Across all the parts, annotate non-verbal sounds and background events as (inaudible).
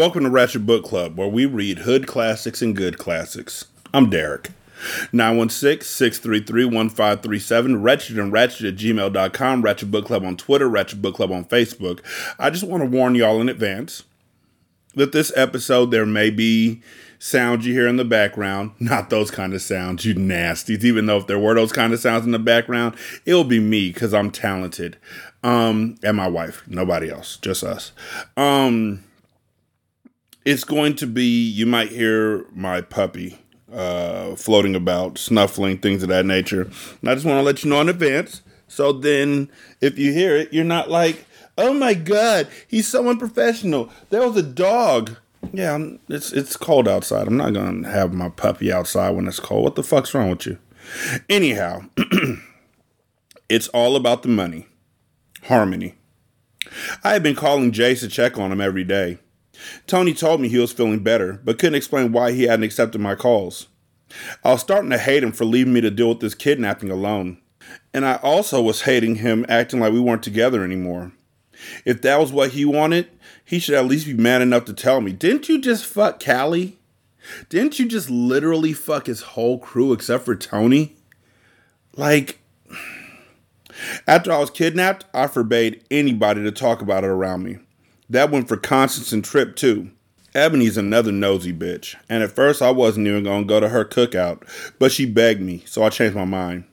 Welcome to Ratchet Book Club, where we read hood classics and good classics. I'm Derek. 916-633-1537, Wretched and Ratchet at gmail.com, Ratchet Book Club on Twitter, Ratchet Book Club on Facebook. I just want to warn y'all in advance that this episode there may be sounds you hear in the background. Not those kind of sounds, you nasties. Even though if there were those kind of sounds in the background, it'll be me because I'm talented. Um, and my wife. Nobody else. Just us. Um it's going to be you might hear my puppy uh, floating about, snuffling, things of that nature. And I just want to let you know in advance. So then, if you hear it, you're not like, "Oh my God, he's so unprofessional." There was a dog. Yeah, it's it's cold outside. I'm not gonna have my puppy outside when it's cold. What the fuck's wrong with you? Anyhow, (clears throat) it's all about the money, harmony. I have been calling Jace to check on him every day. Tony told me he was feeling better, but couldn't explain why he hadn't accepted my calls. I was starting to hate him for leaving me to deal with this kidnapping alone. And I also was hating him acting like we weren't together anymore. If that was what he wanted, he should at least be man enough to tell me, Didn't you just fuck Callie? Didn't you just literally fuck his whole crew except for Tony? Like, after I was kidnapped, I forbade anybody to talk about it around me. That went for Constance and Trip too. Ebony's another nosy bitch, and at first I wasn't even gonna go to her cookout, but she begged me, so I changed my mind.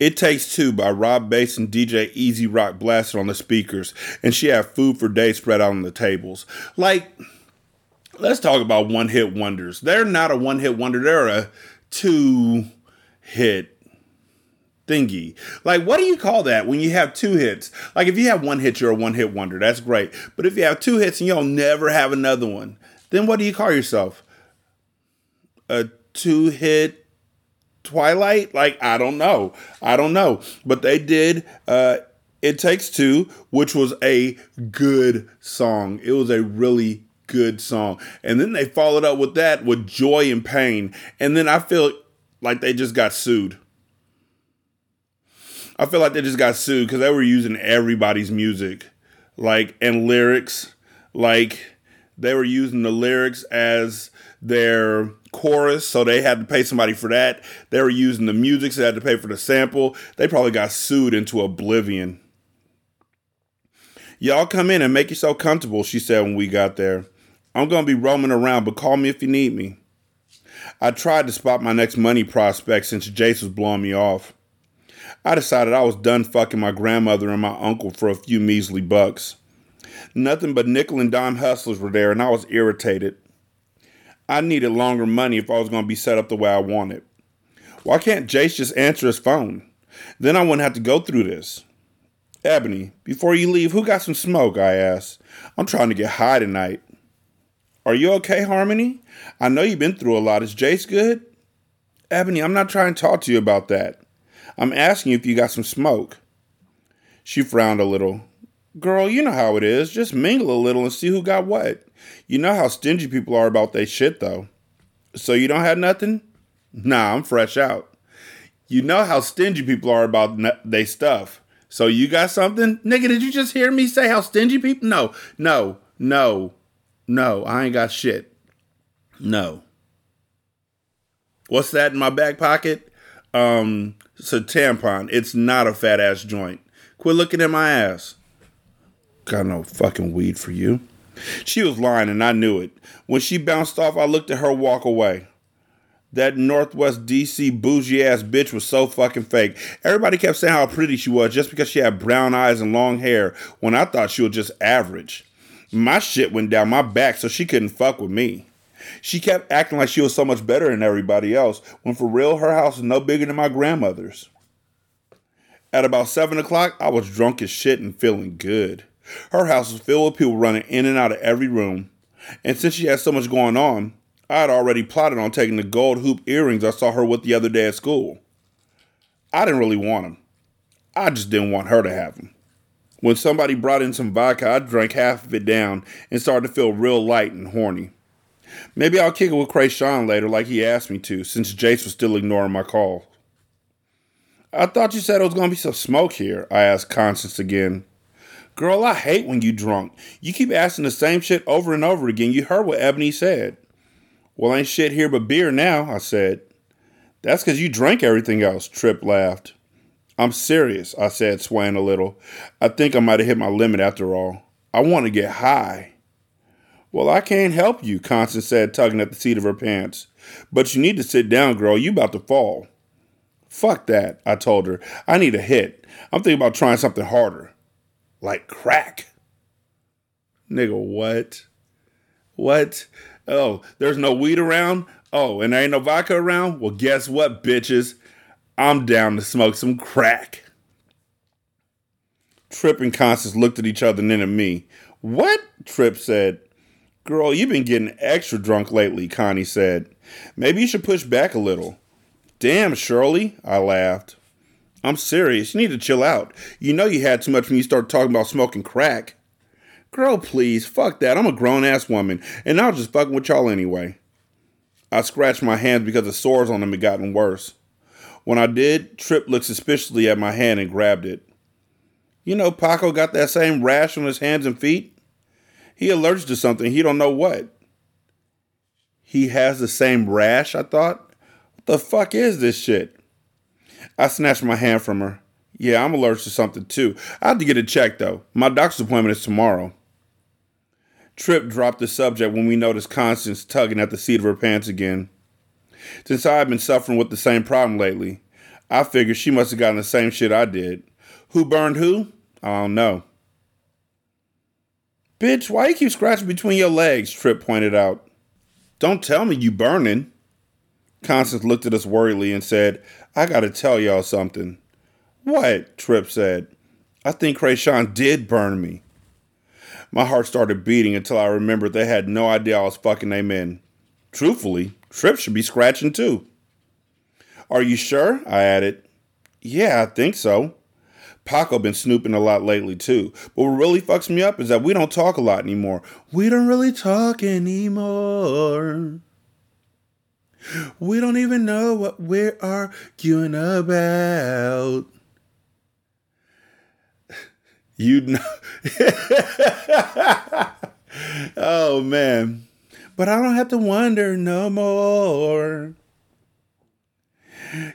It Takes Two by Rob Base and DJ E-Z Rock blasted on the speakers, and she had food for days spread out on the tables. Like, let's talk about one hit wonders. They're not a one hit wonder, they're a two hit thingy. Like, what do you call that when you have two hits? Like, if you have one hit, you're a one hit wonder. That's great. But if you have two hits and you'll never have another one, then what do you call yourself? A two hit Twilight? Like, I don't know. I don't know. But they did. Uh, it Takes Two, which was a good song. It was a really good song. And then they followed up with that with Joy and Pain. And then I feel like they just got sued I feel like they just got sued because they were using everybody's music, like and lyrics, like they were using the lyrics as their chorus, so they had to pay somebody for that. They were using the music, so they had to pay for the sample. They probably got sued into oblivion. Y'all come in and make yourself comfortable, she said when we got there. I'm gonna be roaming around, but call me if you need me. I tried to spot my next money prospect since Jace was blowing me off. I decided I was done fucking my grandmother and my uncle for a few measly bucks. Nothing but nickel and dime hustlers were there, and I was irritated. I needed longer money if I was going to be set up the way I wanted. Why can't Jace just answer his phone? Then I wouldn't have to go through this. Ebony, before you leave, who got some smoke? I asked. I'm trying to get high tonight. Are you okay, Harmony? I know you've been through a lot. Is Jace good? Ebony, I'm not trying to talk to you about that. I'm asking you if you got some smoke. She frowned a little. Girl, you know how it is. Just mingle a little and see who got what. You know how stingy people are about their shit, though. So you don't have nothing? Nah, I'm fresh out. You know how stingy people are about n- they stuff. So you got something? Nigga, did you just hear me say how stingy people? No, no, no, no, I ain't got shit. No. What's that in my back pocket? Um, it's a tampon. It's not a fat ass joint. Quit looking at my ass. Got no fucking weed for you. She was lying and I knew it. When she bounced off, I looked at her walk away. That Northwest DC bougie ass bitch was so fucking fake. Everybody kept saying how pretty she was just because she had brown eyes and long hair when I thought she was just average. My shit went down my back so she couldn't fuck with me. She kept acting like she was so much better than everybody else when for real her house was no bigger than my grandmother's. At about 7 o'clock, I was drunk as shit and feeling good. Her house was filled with people running in and out of every room. And since she had so much going on, I had already plotted on taking the gold hoop earrings I saw her with the other day at school. I didn't really want them. I just didn't want her to have them. When somebody brought in some vodka, I drank half of it down and started to feel real light and horny. Maybe I'll kick it with Krayshawn later like he asked me to, since Jace was still ignoring my call. I thought you said it was to be some smoke here, I asked Constance again. Girl, I hate when you drunk. You keep asking the same shit over and over again. You heard what Ebony said. Well, ain't shit here but beer now, I said. That's because you drank everything else, Trip laughed. I'm serious, I said, swaying a little. I think I might have hit my limit after all. I want to get high. Well, I can't help you, Constance said, tugging at the seat of her pants. But you need to sit down, girl. You about to fall. Fuck that, I told her. I need a hit. I'm thinking about trying something harder like crack. Nigga, what? What? Oh, there's no weed around? Oh, and there ain't no vodka around? Well, guess what, bitches? I'm down to smoke some crack. Trip and Constance looked at each other and then at me. What? Trip said. Girl, you've been getting extra drunk lately, Connie said. Maybe you should push back a little. Damn, Shirley, I laughed. I'm serious. You need to chill out. You know you had too much when you started talking about smoking crack. Girl, please, fuck that. I'm a grown ass woman, and I was just fucking with y'all anyway. I scratched my hands because the sores on them had gotten worse. When I did, Trip looked suspiciously at my hand and grabbed it. You know, Paco got that same rash on his hands and feet. He allergic to something, he don't know what. He has the same rash, I thought. What the fuck is this shit? I snatched my hand from her. Yeah, I'm allergic to something too. I have to get it checked though. My doctor's appointment is tomorrow. Trip dropped the subject when we noticed Constance tugging at the seat of her pants again. Since I have been suffering with the same problem lately, I figured she must have gotten the same shit I did. Who burned who? I don't know. Bitch, why you keep scratching between your legs? Trip pointed out. Don't tell me you burning. Constance looked at us worriedly and said, I gotta tell y'all something. What? Trip said. I think Krayshawn did burn me. My heart started beating until I remembered they had no idea I was fucking them in. Truthfully, Trip should be scratching too. Are you sure? I added. Yeah, I think so. Paco been snooping a lot lately too. But what really fucks me up is that we don't talk a lot anymore. We don't really talk anymore. We don't even know what we're arguing about. (laughs) You know. (laughs) oh, man. But I don't have to wonder no more.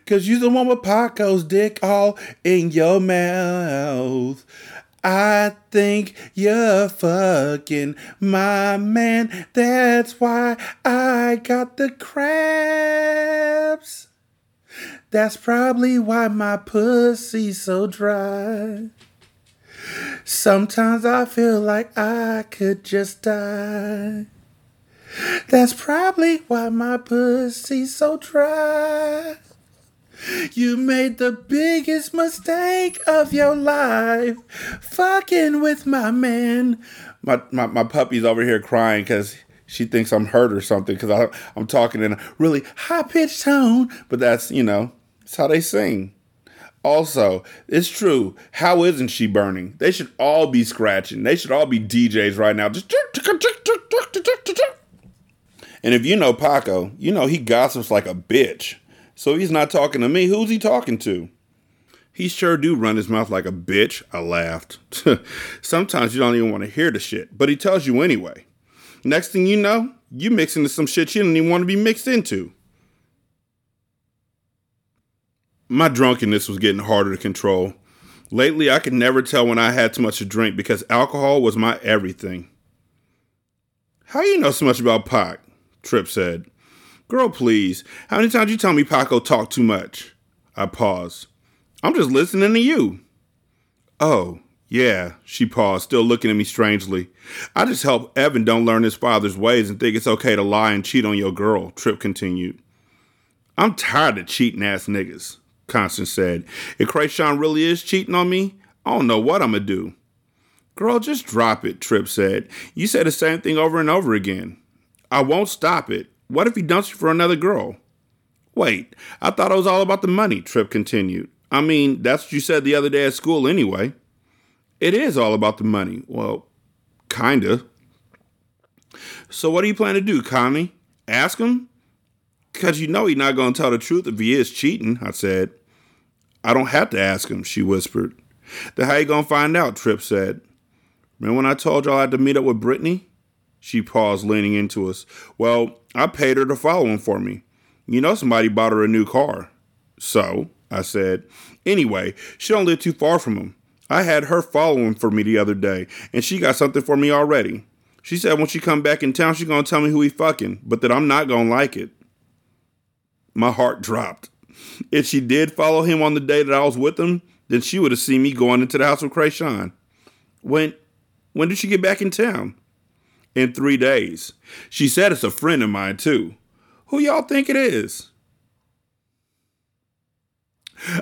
Cause you the one with Paco's dick all in your mouth. I think you're fucking my man. That's why I got the crabs. That's probably why my pussy's so dry. Sometimes I feel like I could just die. That's probably why my pussy's so dry. You made the biggest mistake of your life, fucking with my man. My my, my puppy's over here crying because she thinks I'm hurt or something because I'm talking in a really high pitched tone. But that's you know, that's how they sing. Also, it's true. How isn't she burning? They should all be scratching. They should all be DJs right now. And if you know Paco, you know he gossips like a bitch. So he's not talking to me. Who's he talking to? He sure do run his mouth like a bitch. I laughed. (laughs) Sometimes you don't even want to hear the shit, but he tells you anyway. Next thing you know, you mix into some shit you don't even want to be mixed into. My drunkenness was getting harder to control. Lately, I could never tell when I had too much to drink because alcohol was my everything. How you know so much about Pac? Trip said. Girl, please. How many times you tell me Paco talk too much? I paused. I'm just listening to you. Oh, yeah, she paused, still looking at me strangely. I just hope Evan don't learn his father's ways and think it's okay to lie and cheat on your girl, Trip continued. I'm tired of cheating ass niggas, Constance said. If Krayshawn really is cheating on me, I don't know what I'm gonna do. Girl, just drop it, Trip said. You said the same thing over and over again. I won't stop it. What if he dumps you for another girl? Wait, I thought it was all about the money, Trip continued. I mean, that's what you said the other day at school anyway. It is all about the money. Well, kinda. So what do you plan to do, Connie? Ask him? Because you know he's not going to tell the truth if he is cheating, I said. I don't have to ask him, she whispered. Then how you going to find out, Trip said. Remember when I told y'all I had to meet up with Brittany? She paused, leaning into us. Well, I paid her to follow him for me. You know somebody bought her a new car. So, I said. Anyway, she don't live too far from him. I had her following for me the other day, and she got something for me already. She said when she come back in town, she gonna tell me who he fucking, but that I'm not gonna like it. My heart dropped. If she did follow him on the day that I was with him, then she would have seen me going into the house with Krayshawn. When when did she get back in town? In three days. She said it's a friend of mine too. Who y'all think it is?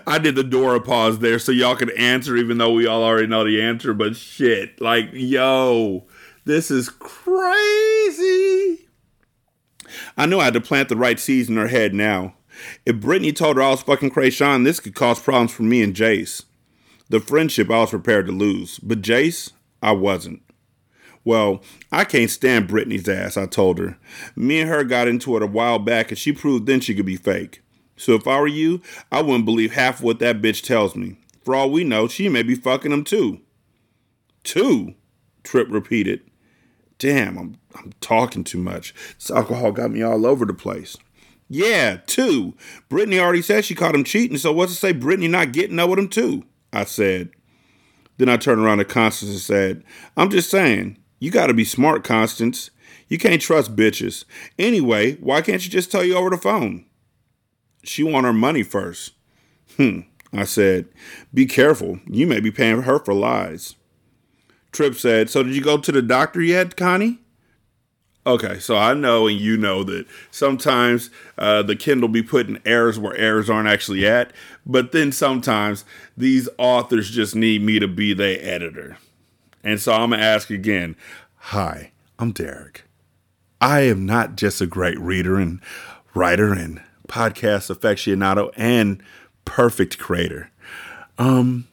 I did the Dora pause there so y'all could answer, even though we all already know the answer. But shit, like, yo, this is crazy. I knew I had to plant the right seeds in her head now. If Brittany told her I was fucking Krayshawn, this could cause problems for me and Jace. The friendship I was prepared to lose, but Jace, I wasn't. Well, I can't stand Brittany's ass, I told her. Me and her got into it a while back, and she proved then she could be fake. So if I were you, I wouldn't believe half what that bitch tells me. For all we know, she may be fucking him too. Two? Trip repeated. Damn, I'm I'm talking too much. This alcohol got me all over the place. Yeah, two. Brittany already said she caught him cheating, so what's to say Brittany not getting up with him too? I said. Then I turned around to Constance and said, I'm just saying, you gotta be smart, Constance. You can't trust bitches. Anyway, why can't you just tell you over the phone? She want her money first. Hmm. I said, Be careful. You may be paying her for lies. Trip said, So did you go to the doctor yet, Connie? Okay, so I know and you know that sometimes uh, the Kindle be putting errors where errors aren't actually at, but then sometimes these authors just need me to be their editor. And so I'm going to ask again Hi, I'm Derek. I am not just a great reader and writer and podcast aficionado and perfect creator. Um,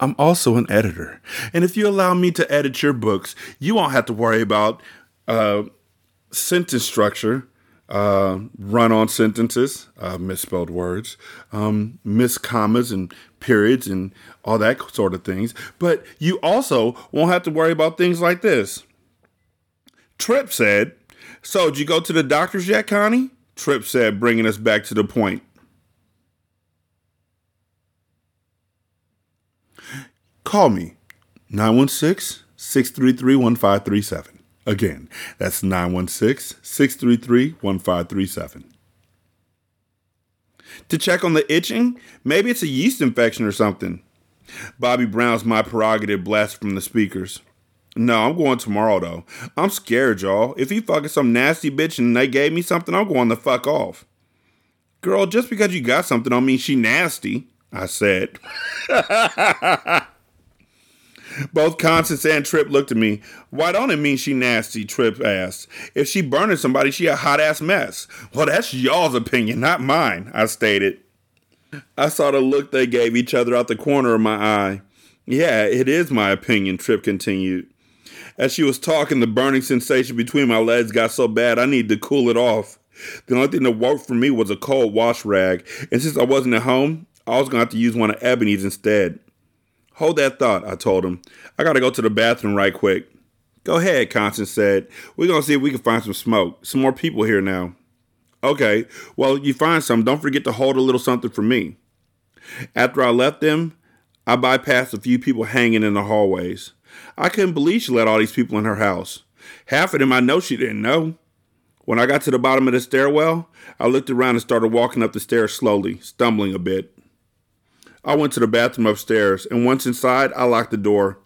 I'm also an editor. And if you allow me to edit your books, you won't have to worry about uh, sentence structure, uh, run on sentences, uh, misspelled words, um, miss commas and periods and all that sort of things. But you also won't have to worry about things like this. Trip said, So, did you go to the doctors yet, Connie? Trip said, bringing us back to the point. Call me 916 633 1537. Again, that's 916 633 1537. To check on the itching, maybe it's a yeast infection or something. Bobby Brown's my prerogative blast from the speakers. No, I'm going tomorrow though. I'm scared, y'all. If he fucking some nasty bitch and they gave me something, I'm going the fuck off. Girl, just because you got something don't mean she nasty, I said. (laughs) Both Constance and Trip looked at me. Why don't it mean she nasty? Trip asked. If she burning somebody, she a hot ass mess. Well, that's y'all's opinion, not mine, I stated. I saw the look they gave each other out the corner of my eye. Yeah, it is my opinion, Trip continued. As she was talking, the burning sensation between my legs got so bad I needed to cool it off. The only thing that worked for me was a cold wash rag, and since I wasn't at home, I was going to have to use one of Ebony's instead. Hold that thought, I told him. I got to go to the bathroom right quick. Go ahead, Constance said. We're to see if we can find some smoke. Some more people here now. Okay, well, you find some. Don't forget to hold a little something for me. After I left them, I bypassed a few people hanging in the hallways. I couldn't believe she let all these people in her house. Half of them I know she didn't know. When I got to the bottom of the stairwell, I looked around and started walking up the stairs slowly, stumbling a bit. I went to the bathroom upstairs, and once inside, I locked the door.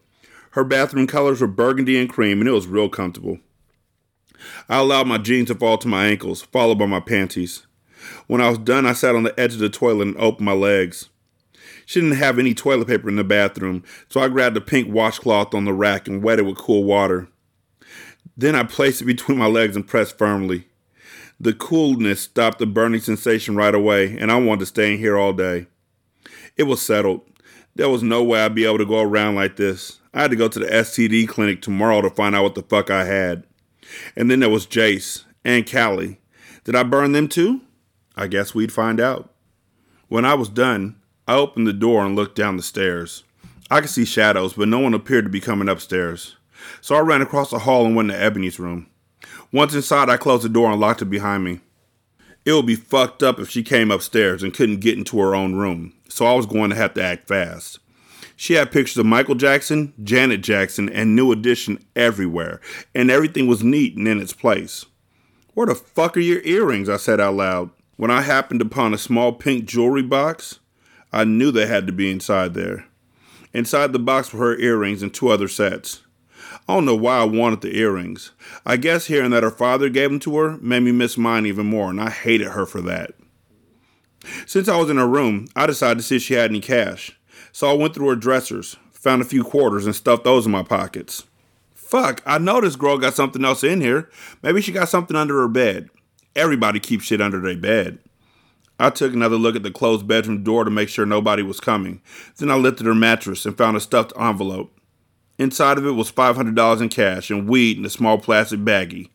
Her bathroom colors were burgundy and cream, and it was real comfortable. I allowed my jeans to fall to my ankles, followed by my panties. When I was done, I sat on the edge of the toilet and opened my legs. She didn't have any toilet paper in the bathroom, so I grabbed a pink washcloth on the rack and wet it with cool water. Then I placed it between my legs and pressed firmly. The coolness stopped the burning sensation right away, and I wanted to stay in here all day. It was settled. There was no way I'd be able to go around like this. I had to go to the STD clinic tomorrow to find out what the fuck I had. And then there was Jace and Callie. Did I burn them too? I guess we'd find out. When I was done, I opened the door and looked down the stairs. I could see shadows, but no one appeared to be coming upstairs. So I ran across the hall and went to Ebony's room. Once inside, I closed the door and locked it behind me. It would be fucked up if she came upstairs and couldn't get into her own room, so I was going to have to act fast. She had pictures of Michael Jackson, Janet Jackson, and New Edition everywhere, and everything was neat and in its place. Where the fuck are your earrings? I said out loud. When I happened upon a small pink jewelry box, I knew they had to be inside there. Inside the box were her earrings and two other sets. I don't know why I wanted the earrings. I guess hearing that her father gave them to her made me miss mine even more, and I hated her for that. Since I was in her room, I decided to see if she had any cash. So I went through her dressers, found a few quarters, and stuffed those in my pockets. Fuck, I know this girl got something else in here. Maybe she got something under her bed. Everybody keeps shit under their bed. I took another look at the closed bedroom door to make sure nobody was coming. Then I lifted her mattress and found a stuffed envelope. Inside of it was $500 in cash and weed in a small plastic baggie.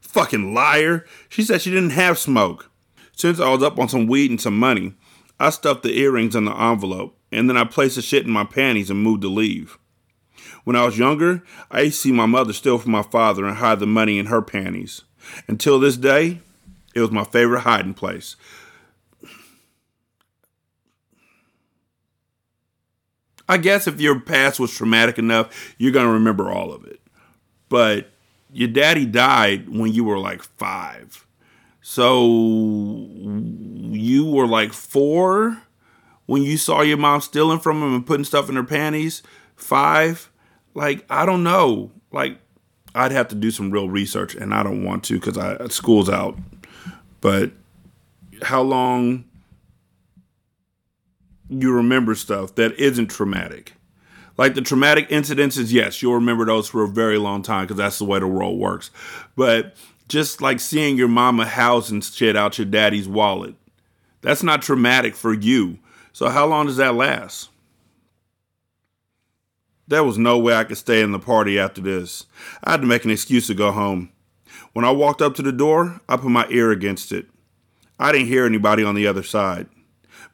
Fucking liar! She said she didn't have smoke. Since I was up on some weed and some money, I stuffed the earrings in the envelope and then I placed the shit in my panties and moved to leave. When I was younger, I used to see my mother steal from my father and hide the money in her panties. Until this day, it was my favorite hiding place. I guess if your past was traumatic enough, you're going to remember all of it. But your daddy died when you were like five. So you were like four when you saw your mom stealing from him and putting stuff in her panties? Five? Like, I don't know. Like, I'd have to do some real research, and I don't want to because I school's out. But how long you remember stuff that isn't traumatic? Like the traumatic incidences, yes, you'll remember those for a very long time because that's the way the world works. But just like seeing your mama housing shit out your daddy's wallet, that's not traumatic for you. So how long does that last? There was no way I could stay in the party after this. I had to make an excuse to go home. When I walked up to the door, I put my ear against it. I didn't hear anybody on the other side.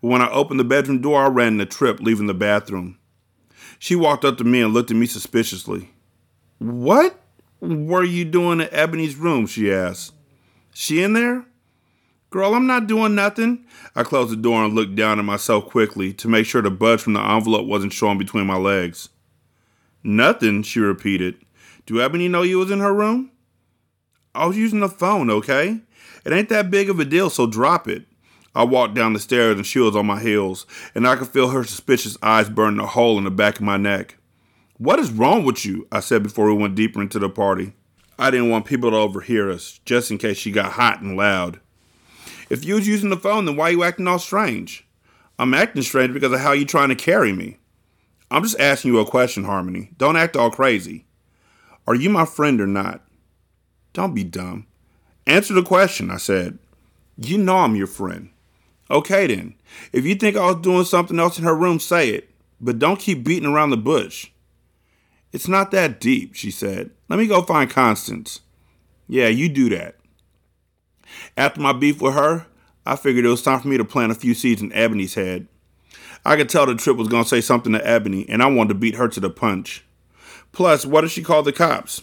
But when I opened the bedroom door, I ran the trip, leaving the bathroom. She walked up to me and looked at me suspiciously. What were you doing in Ebony's room? she asked. She in there? Girl, I'm not doing nothing. I closed the door and looked down at myself quickly to make sure the budge from the envelope wasn't showing between my legs. Nothing, she repeated. Do Ebony know you was in her room? I was using the phone, okay? It ain't that big of a deal, so drop it. I walked down the stairs and she was on my heels, and I could feel her suspicious eyes burning a hole in the back of my neck. What is wrong with you? I said before we went deeper into the party. I didn't want people to overhear us, just in case she got hot and loud. If you was using the phone, then why you acting all strange? I'm acting strange because of how you trying to carry me. I'm just asking you a question, Harmony. Don't act all crazy. Are you my friend or not? Don't be dumb. Answer the question, I said. You know I'm your friend. Okay then. If you think I was doing something else in her room, say it. But don't keep beating around the bush. It's not that deep, she said. Let me go find Constance. Yeah, you do that. After my beef with her, I figured it was time for me to plant a few seeds in Ebony's head. I could tell the trip was going to say something to Ebony, and I wanted to beat her to the punch. Plus, what if she called the cops?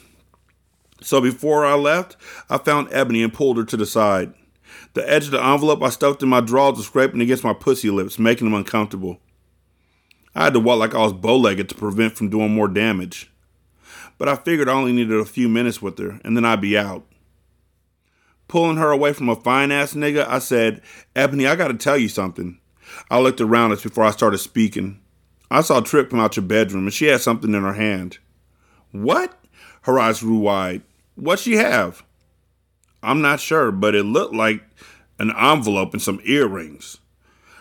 So before I left, I found Ebony and pulled her to the side. The edge of the envelope I stuffed in my drawers was scraping against my pussy lips, making them uncomfortable. I had to walk like I was bow legged to prevent from doing more damage. But I figured I only needed a few minutes with her, and then I'd be out. Pulling her away from a fine ass nigga, I said, Ebony, I gotta tell you something. I looked around us before I started speaking. I saw Trip come out your bedroom, and she had something in her hand. What? Her eyes grew wide. What she have? I'm not sure, but it looked like an envelope and some earrings.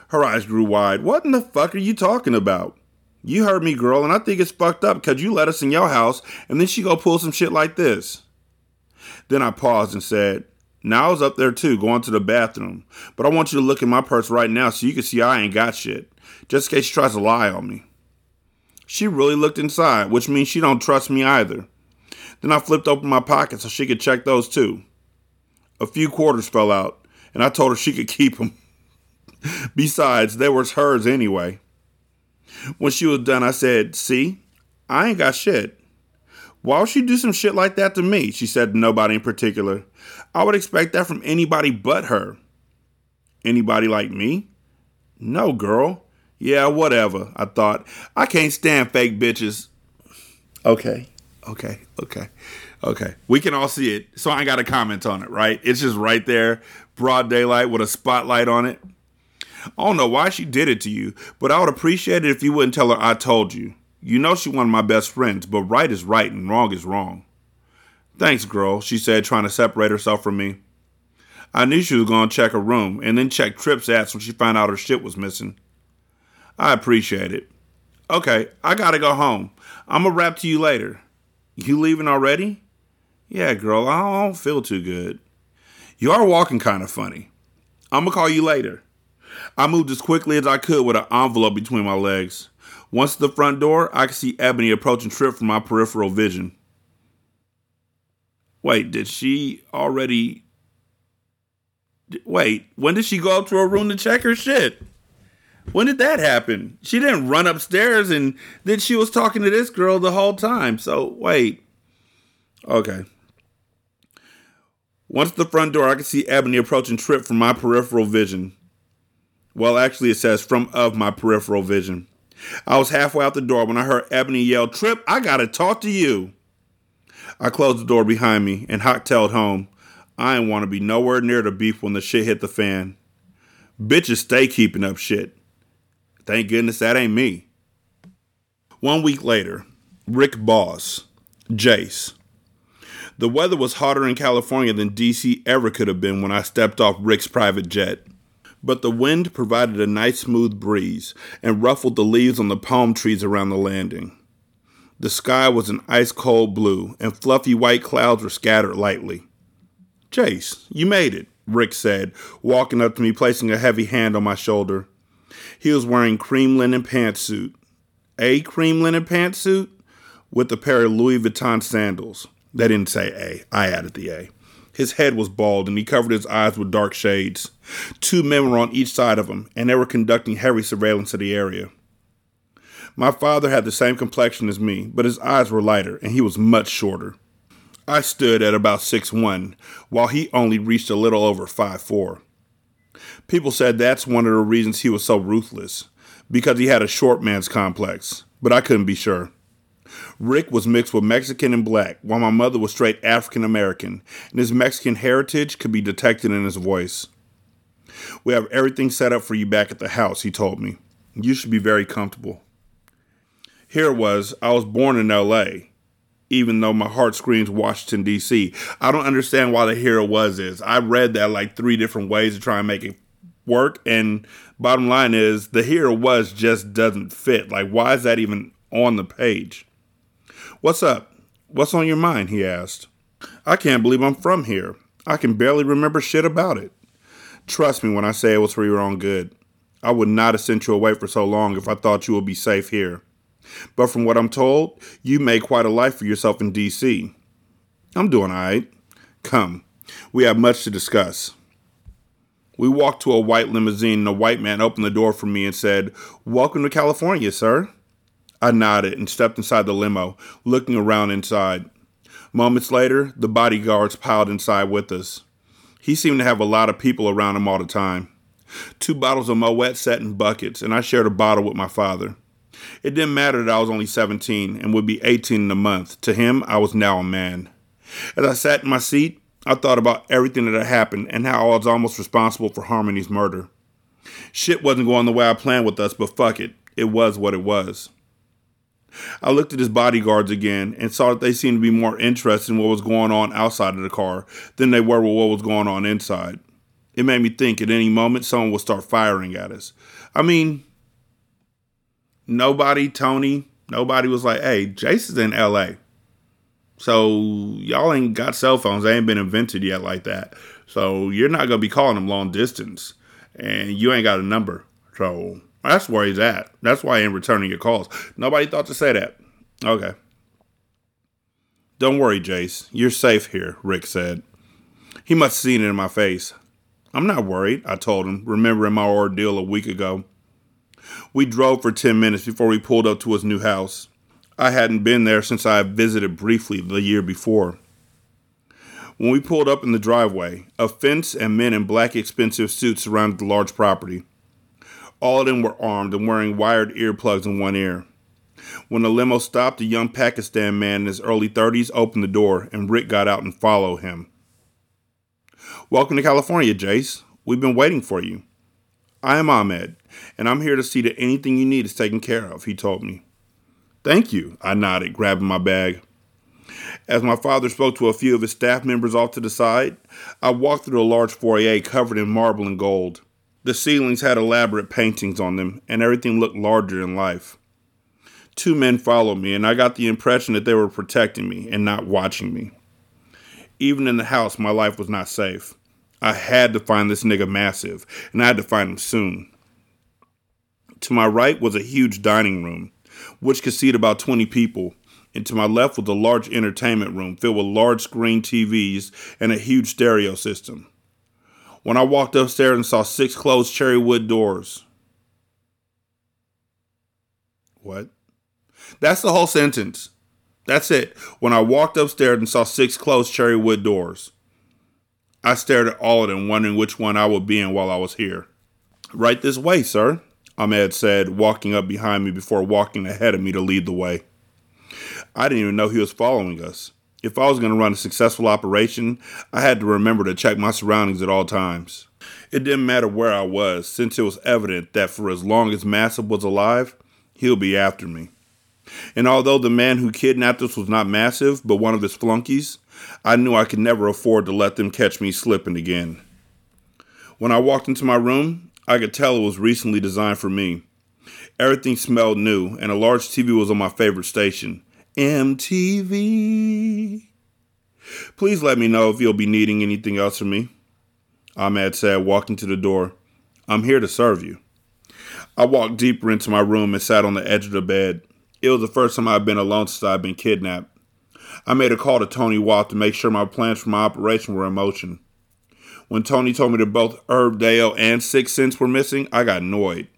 Her eyes grew wide. What in the fuck are you talking about? You heard me, girl, and I think it's fucked up because you let us in your house and then she go pull some shit like this. Then I paused and said, Now I was up there too, going to the bathroom. But I want you to look in my purse right now so you can see I ain't got shit, just in case she tries to lie on me. She really looked inside, which means she don't trust me either. Then I flipped open my pocket so she could check those too. A few quarters fell out, and I told her she could keep them. Besides, they was hers anyway. When she was done, I said, See, I ain't got shit. Why would she do some shit like that to me? She said to nobody in particular. I would expect that from anybody but her. Anybody like me? No, girl. Yeah, whatever, I thought. I can't stand fake bitches. Okay, okay, okay, okay. We can all see it, so I ain't got to comment on it, right? It's just right there, broad daylight with a spotlight on it. I don't know why she did it to you, but I would appreciate it if you wouldn't tell her I told you. You know she one of my best friends, but right is right and wrong is wrong. Thanks, girl, she said, trying to separate herself from me. I knew she was going to check her room and then check Trip's ass when she found out her shit was missing. I appreciate it. Okay, I gotta go home. I'm gonna rap to you later. You leaving already? Yeah, girl, I don't feel too good. You are walking kind of funny. I'm gonna call you later. I moved as quickly as I could with an envelope between my legs. Once at the front door, I could see Ebony approaching Trip from my peripheral vision. Wait, did she already. Wait, when did she go up to her room to check her shit? When did that happen? She didn't run upstairs and then she was talking to this girl the whole time. So, wait. Okay. Once the front door, I could see Ebony approaching Trip from my peripheral vision. Well, actually, it says from of my peripheral vision. I was halfway out the door when I heard Ebony yell, Trip, I gotta talk to you. I closed the door behind me and hot tailed home. I ain't want to be nowhere near the beef when the shit hit the fan. Bitches stay keeping up shit. Thank goodness that ain't me. One week later, Rick Boss, Jace. The weather was hotter in California than DC ever could have been when I stepped off Rick's private jet but the wind provided a nice smooth breeze and ruffled the leaves on the palm trees around the landing. The sky was an ice cold blue, and fluffy white clouds were scattered lightly. Jace, you made it, Rick said, walking up to me, placing a heavy hand on my shoulder. He was wearing cream linen pantsuit. A cream linen pantsuit? With a pair of Louis Vuitton sandals. They didn't say A. I added the A. His head was bald and he covered his eyes with dark shades. Two men were on each side of him, and they were conducting heavy surveillance of the area. My father had the same complexion as me, but his eyes were lighter and he was much shorter. I stood at about six one, while he only reached a little over five four. People said that's one of the reasons he was so ruthless, because he had a short man's complex, but I couldn't be sure. Rick was mixed with Mexican and black, while my mother was straight African American, and his Mexican heritage could be detected in his voice. We have everything set up for you back at the house, he told me. You should be very comfortable. Here was, I was born in LA, even though my heart screams Washington, D.C. I don't understand why the here was is. I read that like three different ways to try and make it work, and bottom line is the here was just doesn't fit. Like, why is that even on the page? What's up? What's on your mind? He asked. I can't believe I'm from here. I can barely remember shit about it. Trust me when I say it was for your own good. I would not have sent you away for so long if I thought you would be safe here. But from what I'm told, you made quite a life for yourself in D.C. I'm doing all right. Come, we have much to discuss. We walked to a white limousine, and a white man opened the door for me and said, Welcome to California, sir. I nodded and stepped inside the limo, looking around inside. Moments later, the bodyguards piled inside with us. He seemed to have a lot of people around him all the time. Two bottles of Moet sat in buckets, and I shared a bottle with my father. It didn't matter that I was only 17 and would be 18 in a month. To him, I was now a man. As I sat in my seat, I thought about everything that had happened and how I was almost responsible for Harmony's murder. Shit wasn't going the way I planned with us, but fuck it. It was what it was. I looked at his bodyguards again and saw that they seemed to be more interested in what was going on outside of the car than they were with what was going on inside. It made me think at any moment someone will start firing at us. I mean, nobody, Tony, nobody was like, hey, Jason's in LA. So y'all ain't got cell phones. They ain't been invented yet like that. So you're not gonna be calling them long distance. And you ain't got a number. So that's where he's at. That's why he ain't returning your calls. Nobody thought to say that. Okay. Don't worry, Jace. You're safe here, Rick said. He must have seen it in my face. I'm not worried, I told him, remembering my ordeal a week ago. We drove for 10 minutes before we pulled up to his new house. I hadn't been there since I had visited briefly the year before. When we pulled up in the driveway, a fence and men in black expensive suits surrounded the large property. All of them were armed and wearing wired earplugs in one ear. When the limo stopped, a young Pakistan man in his early 30s opened the door, and Rick got out and followed him. Welcome to California, Jace. We've been waiting for you. I am Ahmed, and I'm here to see that anything you need is taken care of, he told me. Thank you, I nodded, grabbing my bag. As my father spoke to a few of his staff members off to the side, I walked through a large foyer covered in marble and gold. The ceilings had elaborate paintings on them, and everything looked larger than life. Two men followed me, and I got the impression that they were protecting me and not watching me. Even in the house, my life was not safe. I had to find this nigga Massive, and I had to find him soon. To my right was a huge dining room, which could seat about 20 people, and to my left was a large entertainment room filled with large screen TVs and a huge stereo system when I walked upstairs and saw six closed cherry wood doors. What? That's the whole sentence. That's it. When I walked upstairs and saw six closed cherry wood doors, I stared at all of them, wondering which one I would be in while I was here. Right this way, sir, Ahmed said, walking up behind me before walking ahead of me to lead the way. I didn't even know he was following us. If I was going to run a successful operation, I had to remember to check my surroundings at all times. It didn't matter where I was, since it was evident that for as long as Massive was alive, he'll be after me. And although the man who kidnapped us was not Massive, but one of his flunkies, I knew I could never afford to let them catch me slipping again. When I walked into my room, I could tell it was recently designed for me. Everything smelled new, and a large TV was on my favorite station, MTV. Please let me know if you'll be needing anything else from me. Ahmed said, walking to the door. I'm here to serve you. I walked deeper into my room and sat on the edge of the bed. It was the first time I'd been alone since I'd been kidnapped. I made a call to Tony Watt to make sure my plans for my operation were in motion. When Tony told me that both Herb Dale and Six Sense were missing, I got annoyed.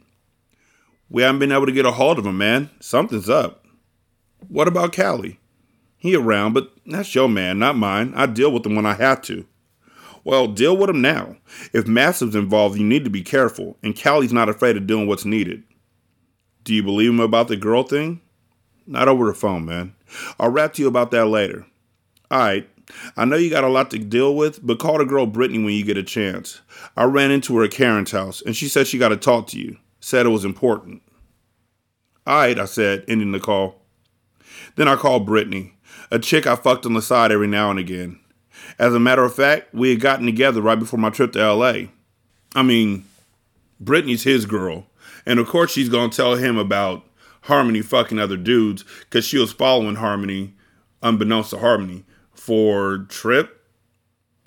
We haven't been able to get a hold of him, man. Something's up. What about Callie? He around, but that's your man, not mine. I deal with him when I have to. Well, deal with him now. If Massive's involved, you need to be careful, and Callie's not afraid of doing what's needed. Do you believe him about the girl thing? Not over the phone, man. I'll rap to you about that later. Alright, I know you got a lot to deal with, but call the girl Brittany when you get a chance. I ran into her at Karen's house, and she said she got to talk to you. Said it was important. Alright, I said, ending the call. Then I called Brittany, a chick I fucked on the side every now and again. As a matter of fact, we had gotten together right before my trip to LA. I mean, Brittany's his girl. And of course, she's going to tell him about Harmony fucking other dudes because she was following Harmony, unbeknownst to Harmony, for Trip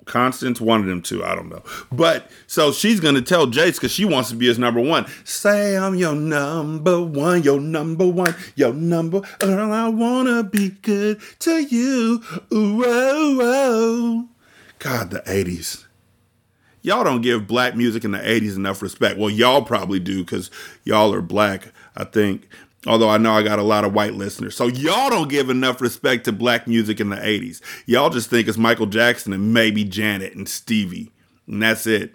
Constance wanted him to. I don't know. But so she's going to tell Jace because she wants to be his number one. Say I'm your number one, your number one, your number. Girl, I want to be good to you. Ooh, oh, oh. God, the 80s. Y'all don't give black music in the 80s enough respect. Well, y'all probably do because y'all are black, I think. Although I know I got a lot of white listeners. So y'all don't give enough respect to black music in the 80s. Y'all just think it's Michael Jackson and maybe Janet and Stevie. And that's it.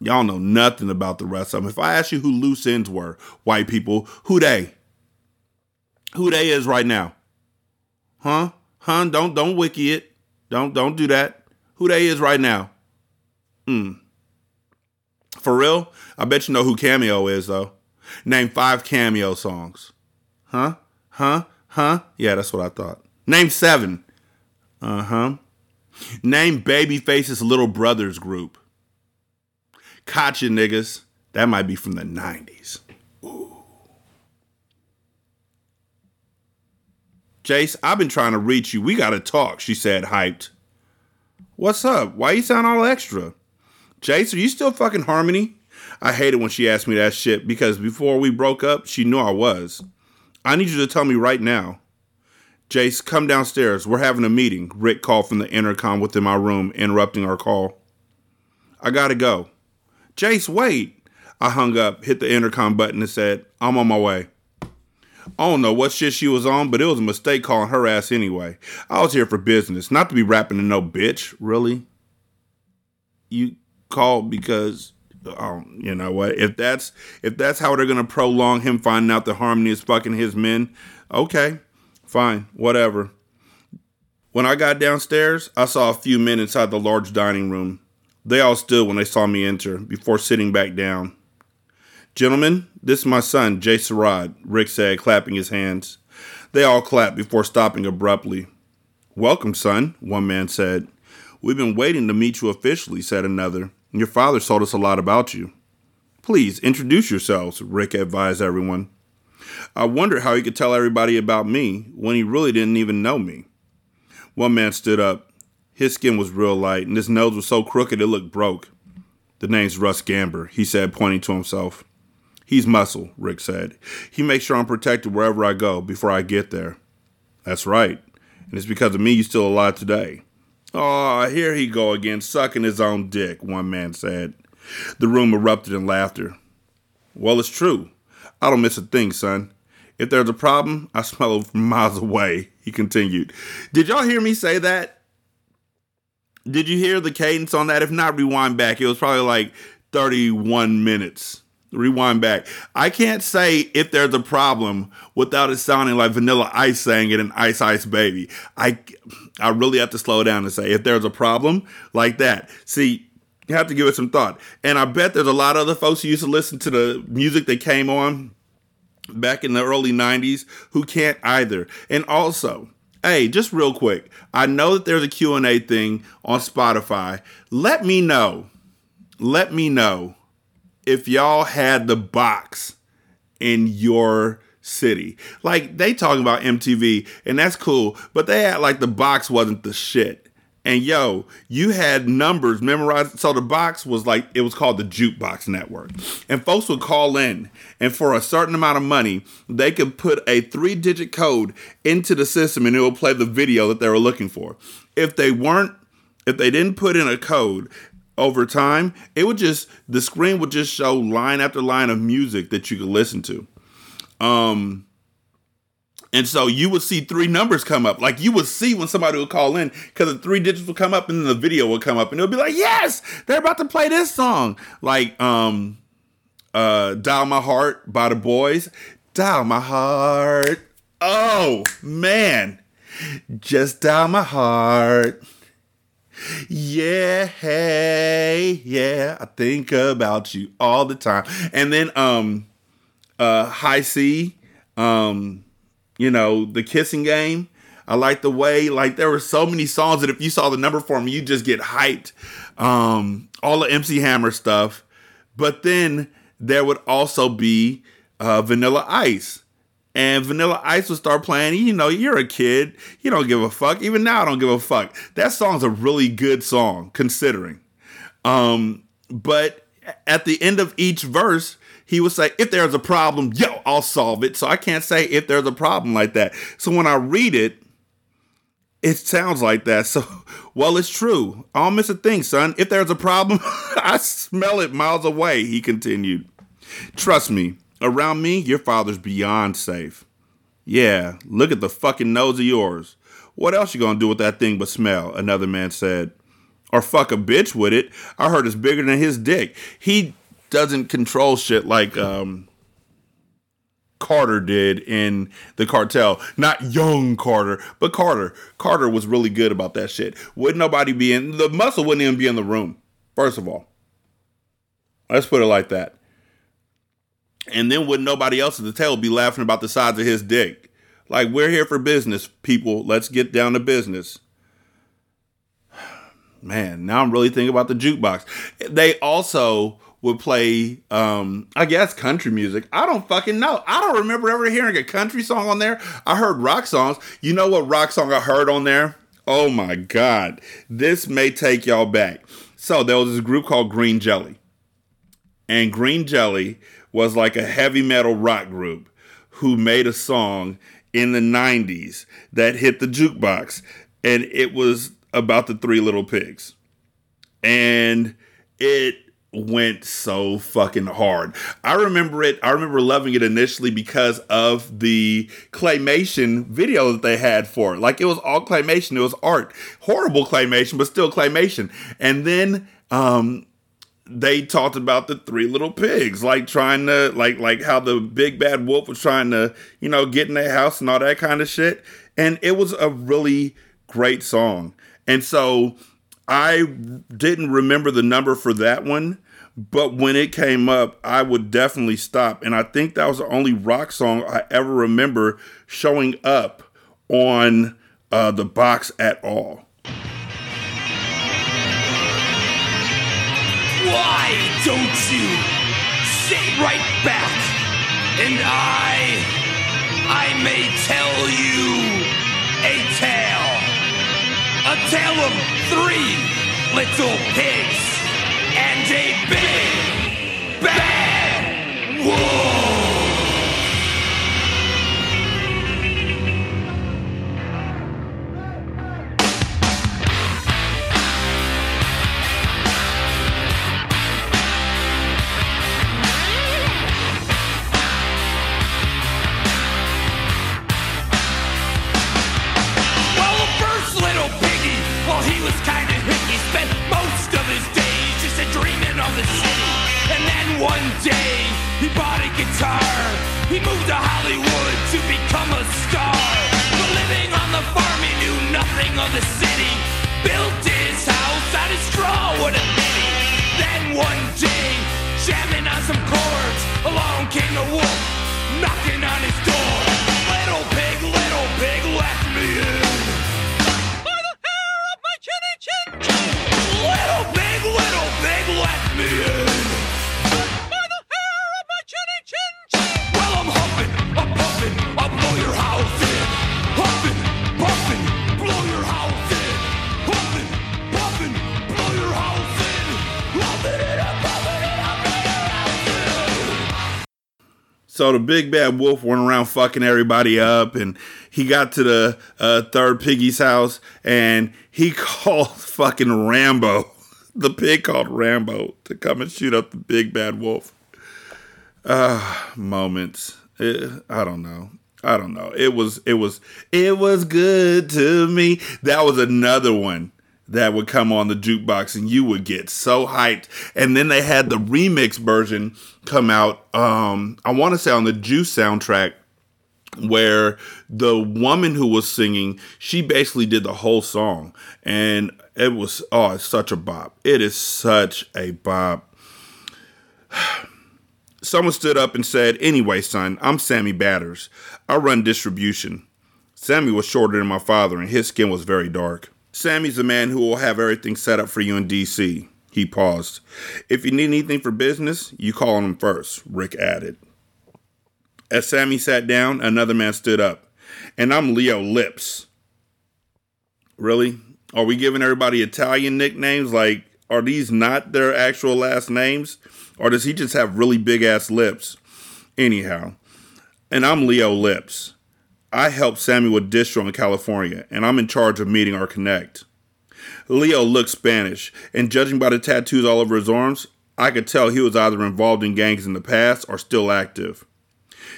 Y'all know nothing about the rest of them. If I ask you who loose ends were, white people, who they? Who they is right now? Huh? Huh? Don't don't wiki it. Don't don't do that. Who they is right now? Hmm. For real? I bet you know who Cameo is though. Name five Cameo songs. Huh? Huh? Huh? Yeah, that's what I thought. Name seven. Uh huh. Name Babyface's little brother's group. Gotcha, niggas. That might be from the 90s. Ooh. Jace, I've been trying to reach you. We gotta talk, she said, hyped. What's up? Why you sound all extra? Jace, are you still fucking Harmony? I hated when she asked me that shit because before we broke up, she knew I was. I need you to tell me right now. Jace, come downstairs. We're having a meeting. Rick called from the intercom within my room, interrupting our call. I gotta go. Jace, wait. I hung up, hit the intercom button, and said, I'm on my way. I don't know what shit she was on, but it was a mistake calling her ass anyway. I was here for business, not to be rapping to no bitch, really. You called because um, you know what? If that's if that's how they're gonna prolong him finding out that Harmony is fucking his men, okay, fine, whatever. When I got downstairs, I saw a few men inside the large dining room. They all stood when they saw me enter, before sitting back down. Gentlemen, this is my son, Jay Sarad, Rick said, clapping his hands. They all clapped before stopping abruptly. Welcome, son, one man said. We've been waiting to meet you officially, said another. Your father told us a lot about you. Please introduce yourselves, Rick advised everyone. I wondered how he could tell everybody about me when he really didn't even know me. One man stood up. His skin was real light, and his nose was so crooked it looked broke. The name's Russ Gamber, he said, pointing to himself. He's muscle, Rick said. He makes sure I'm protected wherever I go before I get there. That's right. And it's because of me you're still alive today. Oh, here he go again, sucking his own dick, one man said. The room erupted in laughter. Well, it's true. I don't miss a thing, son. If there's a problem, I smell it from miles away, he continued. Did y'all hear me say that? Did you hear the cadence on that? If not, rewind back. It was probably like 31 minutes. Rewind back. I can't say if there's a problem without it sounding like Vanilla Ice saying it in Ice Ice Baby. I I really have to slow down and say if there's a problem like that. See, you have to give it some thought. And I bet there's a lot of other folks who used to listen to the music that came on back in the early 90s who can't either. And also, hey, just real quick, I know that there's a Q&A thing on Spotify. Let me know. Let me know if y'all had the box in your city. Like they talking about MTV and that's cool, but they had like the box wasn't the shit. And yo, you had numbers memorized. So the box was like, it was called the Jukebox Network. And folks would call in, and for a certain amount of money, they could put a three digit code into the system and it would play the video that they were looking for. If they weren't, if they didn't put in a code, over time, it would just the screen would just show line after line of music that you could listen to. Um and so you would see three numbers come up. Like you would see when somebody would call in because the three digits would come up and then the video would come up and it would be like, yes, they're about to play this song. Like um uh Dial My Heart by the boys. Dial my heart. Oh man. Just dial my heart. Yeah, hey, yeah, I think about you all the time. And then um uh Hi-C, um, you know, the kissing game. I like the way, like there were so many songs that if you saw the number for me, you just get hyped. Um, all the MC Hammer stuff. But then there would also be uh, Vanilla Ice and Vanilla Ice would start playing. You know, you're a kid. You don't give a fuck. Even now, I don't give a fuck. That song's a really good song, considering. Um, but at the end of each verse, he would say, if there's a problem, yo, I'll solve it. So I can't say if there's a problem like that. So when I read it, it sounds like that. So, (laughs) well, it's true. I don't miss a thing, son. If there's a problem, (laughs) I smell it miles away, he continued. Trust me, Around me, your father's beyond safe. Yeah, look at the fucking nose of yours. What else you gonna do with that thing but smell? Another man said. Or fuck a bitch with it. I heard it's bigger than his dick. He doesn't control shit like um Carter did in the cartel. Not young Carter, but Carter. Carter was really good about that shit. Would nobody be in the muscle wouldn't even be in the room, first of all. Let's put it like that. And then wouldn't nobody else at the table be laughing about the size of his dick? Like, we're here for business, people. Let's get down to business. (sighs) Man, now I'm really thinking about the jukebox. They also would play um I guess country music. I don't fucking know. I don't remember ever hearing a country song on there. I heard rock songs. You know what rock song I heard on there? Oh my god. This may take y'all back. So there was this group called Green Jelly. And Green Jelly was like a heavy metal rock group who made a song in the 90s that hit the jukebox and it was about the three little pigs. And it went so fucking hard. I remember it. I remember loving it initially because of the claymation video that they had for it. Like it was all claymation. It was art. Horrible claymation, but still claymation. And then um they talked about the three little pigs, like trying to like like how the big bad wolf was trying to, you know, get in their house and all that kind of shit. And it was a really great song. And so I didn't remember the number for that one, but when it came up, I would definitely stop. And I think that was the only rock song I ever remember showing up on uh, the box at all. Why don't you sit right back and I, I may tell you a tale. A tale of three little pigs and a big bad wolf. So the big bad wolf went around fucking everybody up, and he got to the uh, third piggy's house, and he (laughs) called fucking Rambo, (laughs) the pig called Rambo, to come and shoot up the big bad wolf. Ah, moments. Eh, I don't know. I don't know. It was. It was. It was good to me. That was another one that would come on the jukebox and you would get so hyped. And then they had the remix version come out, um, I want to say on the Juice soundtrack, where the woman who was singing, she basically did the whole song. And it was, oh, it's such a bop. It is such a bop. (sighs) Someone stood up and said, Anyway, son, I'm Sammy Batters. I run distribution. Sammy was shorter than my father, and his skin was very dark. Sammy's the man who will have everything set up for you in DC. He paused. If you need anything for business, you call on him first, Rick added. As Sammy sat down, another man stood up. And I'm Leo Lips. Really? Are we giving everybody Italian nicknames? Like, are these not their actual last names? Or does he just have really big ass lips? Anyhow, and I'm Leo Lips. I help Sammy with distro in California, and I'm in charge of meeting our connect. Leo looked Spanish, and judging by the tattoos all over his arms, I could tell he was either involved in gangs in the past or still active.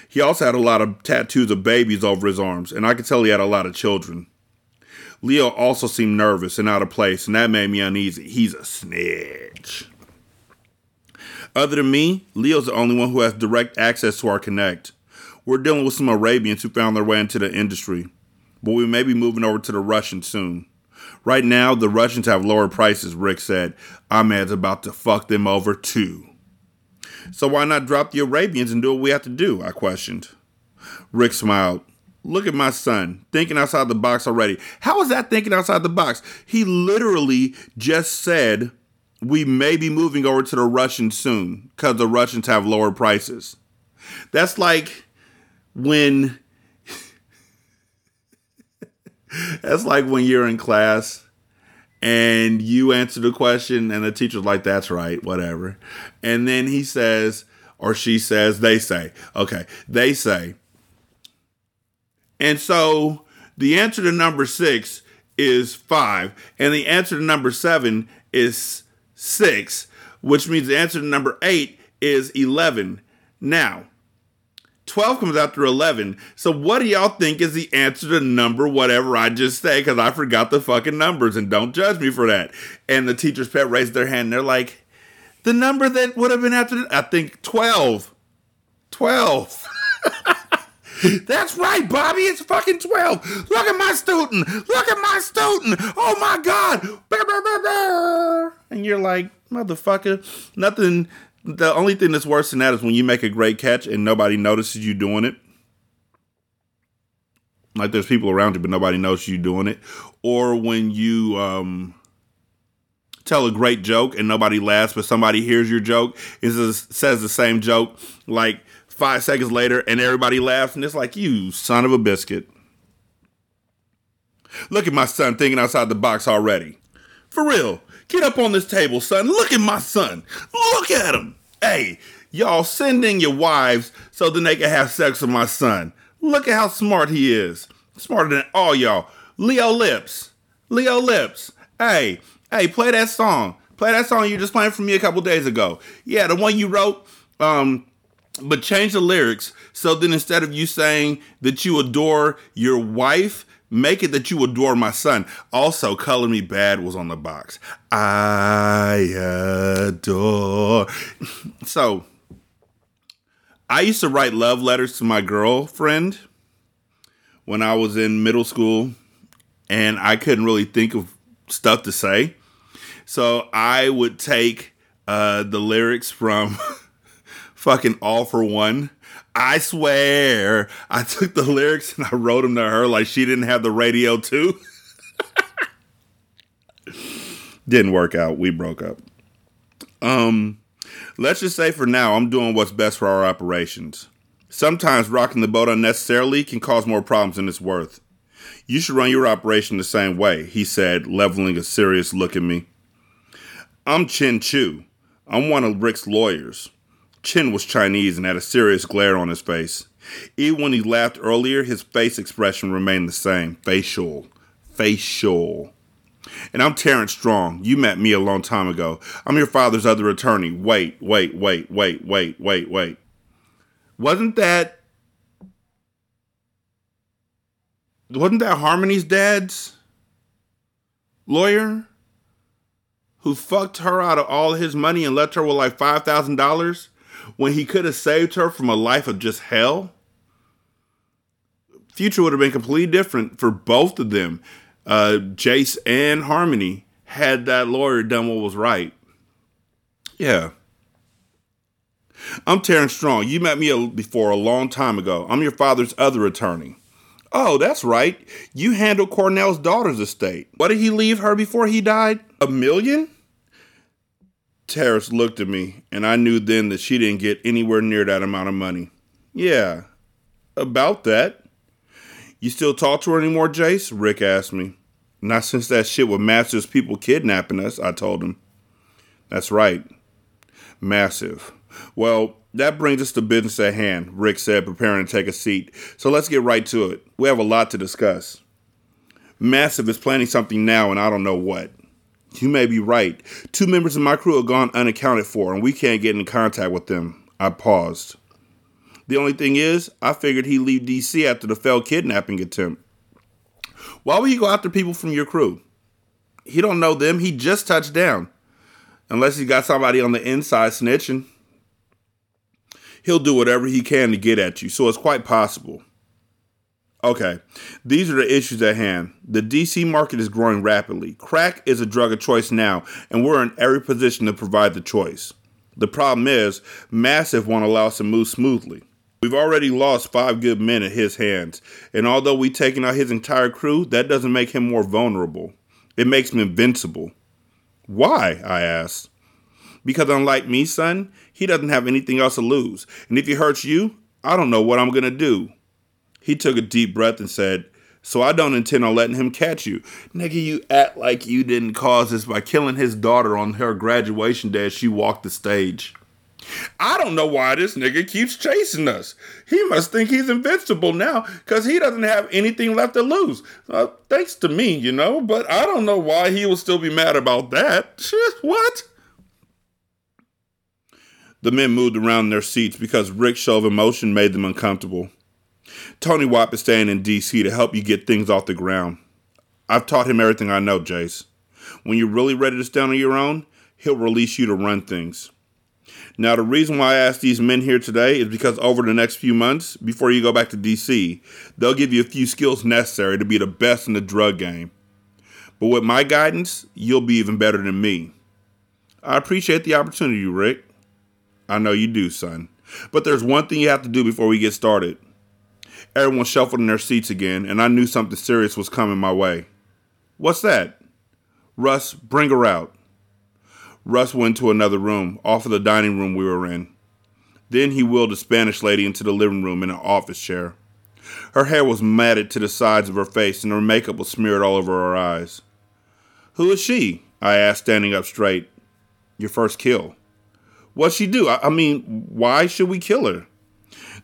He also had a lot of tattoos of babies over his arms, and I could tell he had a lot of children. Leo also seemed nervous and out of place, and that made me uneasy. He's a snitch. Other than me, Leo's the only one who has direct access to our Connect. We're dealing with some Arabians who found their way into the industry, but we may be moving over to the Russians soon. Right now, the Russians have lower prices, Rick said. Ahmad's about to fuck them over too. So why not drop the Arabians and do what we have to do? I questioned. Rick smiled. Look at my son, thinking outside the box already. How is that thinking outside the box? He literally just said we may be moving over to the Russians soon because the Russians have lower prices. That's like when (laughs) that's like when you're in class and you answer the question and the teacher's like that's right whatever. And then he says or she says they say. Okay they say. And so the answer to number six is five and the answer to number seven is six which means the answer to number eight is 11 now 12 comes after 11. So what do y'all think is the answer to number whatever I just say? Because I forgot the fucking numbers and don't judge me for that. And the teacher's pet raised their hand and they're like, the number that would have been after, I think 12. 12. (laughs) That's right, Bobby. It's fucking 12. Look at my student. Look at my student. Oh my God. And you're like, motherfucker, nothing the only thing that's worse than that is when you make a great catch and nobody notices you doing it. Like there's people around you, but nobody knows you doing it. Or when you um, tell a great joke and nobody laughs, but somebody hears your joke, and says the same joke like five seconds later, and everybody laughs, and it's like you son of a biscuit. Look at my son thinking outside the box already. For real. Get up on this table, son. Look at my son. Look at him. Hey, y'all send in your wives so then they can have sex with my son. Look at how smart he is. Smarter than all y'all. Leo Lips. Leo Lips. Hey, hey, play that song. Play that song you just playing for me a couple days ago. Yeah, the one you wrote. Um, but change the lyrics so then instead of you saying that you adore your wife, Make it that you adore my son. Also, Color Me Badd was on the box. I adore. (laughs) So, I used to write love letters to my girlfriend when I was in middle school, and I couldn't really think of stuff to say. So, I would take uh, the lyrics from (laughs) fucking All for One I swear, I took the lyrics and I wrote them to her like she didn't have the radio too. (laughs) didn't work out. We broke up. Um, let's just say for now, I'm doing what's best for our operations. Sometimes rocking the boat unnecessarily can cause more problems than it's worth. You should run your operation the same way, he said, leveling a serious look at me. I'm Chin Chu. I'm one of Rick's lawyers. Chin was Chinese and had a serious glare on his face. Even when he laughed earlier, his face expression remained the same facial. Facial. And I'm Terrence Strong. You met me a long time ago. I'm your father's other attorney. Wait, wait, wait, wait, wait, wait, wait. Wasn't that. Wasn't that Harmony's dad's lawyer? Who fucked her out of all his money and left her with like $5,000? When he could have saved her from a life of just hell, future would have been completely different for both of them. Uh, Jace and Harmony had that lawyer done what was right. Yeah. I'm Terrence Strong. You met me before a long time ago. I'm your father's other attorney. Oh, that's right. You handled Cornell's daughter's estate. What did he leave her before he died? A million? Terrence looked at me, and I knew then that she didn't get anywhere near that amount of money. Yeah, about that. You still talk to her anymore, Jace? Rick asked me. Not since that shit with Massive's people kidnapping us, I told him. That's right. Massive. Well, that brings us to business at hand, Rick said, preparing to take a seat. So let's get right to it. We have a lot to discuss. Massive is planning something now, and I don't know what. You may be right. Two members of my crew have gone unaccounted for, and we can't get in contact with them. I paused. The only thing is, I figured he'd leave DC after the failed kidnapping attempt. Why would he go after people from your crew? He don't know them. He just touched down. Unless he got somebody on the inside snitching. He'll do whatever he can to get at you, so it's quite possible. Okay, these are the issues at hand. The DC market is growing rapidly. Crack is a drug of choice now, and we're in every position to provide the choice. The problem is, Massive won't allow us to move smoothly. We've already lost five good men at his hands, and although we've taken out his entire crew, that doesn't make him more vulnerable. It makes him invincible. Why? I asked. Because unlike me, son, he doesn't have anything else to lose. And if he hurts you, I don't know what I'm to do. He took a deep breath and said, So I don't intend on letting him catch you. Nigga, you act like you didn't cause this by killing his daughter on her graduation day as she walked the stage. I don't know why this nigga keeps chasing us. He must think he's invincible now because he doesn't have anything left to lose. Uh, thanks to me, you know, but I don't know why he will still be mad about that. Shit, what? The men moved around in their seats because Rick's show of emotion made them uncomfortable. Tony Wap is staying in DC to help you get things off the ground. I've taught him everything I know, Jace. When you're really ready to stand on your own, he'll release you to run things. Now, the reason why I asked these men here today is because over the next few months, before you go back to DC, they'll give you a few skills necessary to be the best in the drug game. But with my guidance, you'll be even better than me. I appreciate the opportunity, Rick. I know you do, son. But there's one thing you have to do before we get started. Everyone shuffled in their seats again, and I knew something serious was coming my way. What's that? Russ, bring her out. Russ went to another room, off of the dining room we were in. Then he wheeled a Spanish lady into the living room in an office chair. Her hair was matted to the sides of her face, and her makeup was smeared all over her eyes. Who is she? I asked, standing up straight. Your first kill. What'd she do? I, I mean, why should we kill her?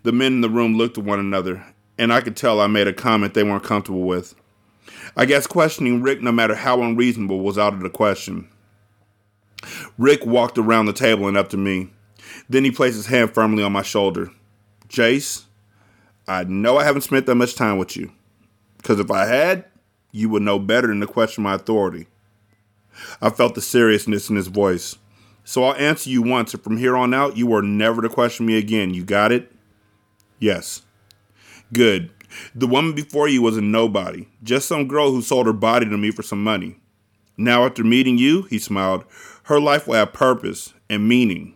The men in the room looked at one another, and I could tell I made a comment they weren't comfortable with. I guess questioning Rick, no matter how unreasonable, was out of the question. Rick walked around the table and up to me. Then he placed his hand firmly on my shoulder. Jace, I know I haven't spent that much time with you. Because if I had, you would know better than to question my authority. I felt the seriousness in his voice. So I'll answer you once, and from here on out, you are never to question me again. You got it? Yes. Good. The woman before you was a nobody, just some girl who sold her body to me for some money. Now, after meeting you, he smiled, her life will have purpose and meaning.